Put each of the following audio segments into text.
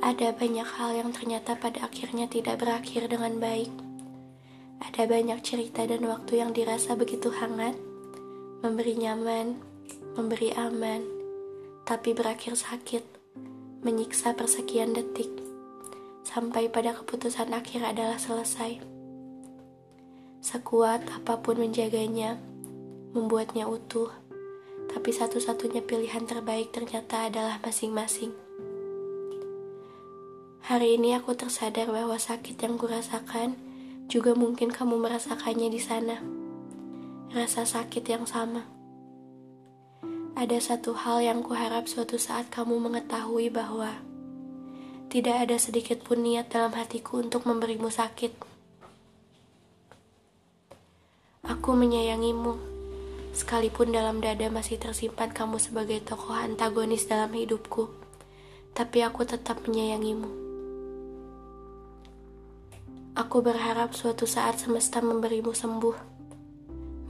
Ada banyak hal yang ternyata pada akhirnya tidak berakhir dengan baik. Ada banyak cerita dan waktu yang dirasa begitu hangat, memberi nyaman, memberi aman, tapi berakhir sakit, menyiksa persekian detik, sampai pada keputusan akhir adalah selesai. Sekuat apa pun menjaganya, membuatnya utuh, tapi satu-satunya pilihan terbaik ternyata adalah masing-masing. Hari ini aku tersadar bahwa sakit yang kurasakan juga mungkin kamu merasakannya di sana. Rasa sakit yang sama. Ada satu hal yang kuharap suatu saat kamu mengetahui bahwa tidak ada sedikit pun niat dalam hatiku untuk memberimu sakit. Aku menyayangimu, sekalipun dalam dada masih tersimpan kamu sebagai tokoh antagonis dalam hidupku, tapi aku tetap menyayangimu. Aku berharap suatu saat semesta memberimu sembuh.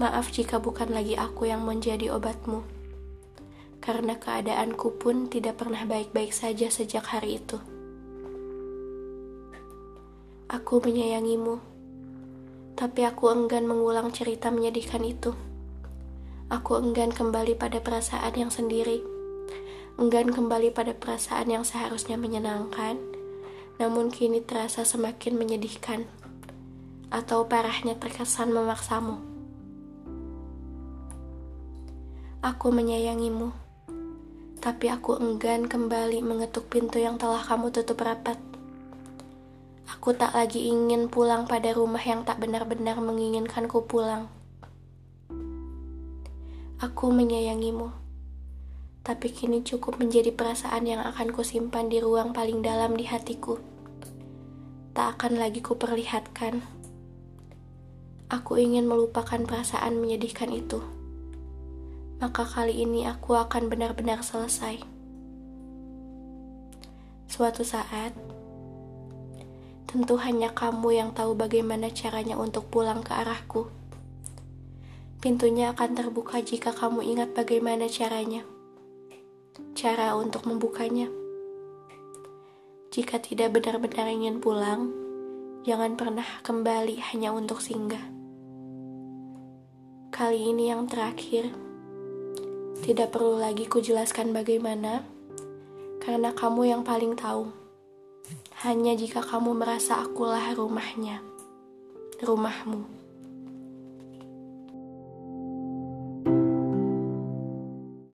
Maaf jika bukan lagi aku yang menjadi obatmu. Karena keadaanku pun tidak pernah baik-baik saja sejak hari itu. Aku menyayangimu, tapi aku enggan mengulang cerita menyedihkan itu. Aku enggan kembali pada perasaan yang sendiri, enggan kembali pada perasaan yang seharusnya menyenangkan, namun kini terasa semakin menyedihkan, atau parahnya terkesan memaksamu. Aku menyayangimu, tapi aku enggan kembali mengetuk pintu yang telah kamu tutup rapat. Aku tak lagi ingin pulang pada rumah yang tak benar-benar menginginkanku pulang. Aku menyayangimu, tapi kini cukup menjadi perasaan yang akan kusimpan di ruang paling dalam di hatiku tak akan lagi kuperlihatkan. Aku ingin melupakan perasaan menyedihkan itu. Maka kali ini aku akan benar-benar selesai. Suatu saat, tentu hanya kamu yang tahu bagaimana caranya untuk pulang ke arahku. Pintunya akan terbuka jika kamu ingat bagaimana caranya. Cara untuk membukanya. Jika tidak benar-benar ingin pulang, jangan pernah kembali hanya untuk singgah. Kali ini yang terakhir, tidak perlu lagi kujelaskan bagaimana, karena kamu yang paling tahu. Hanya jika kamu merasa akulah rumahnya, rumahmu.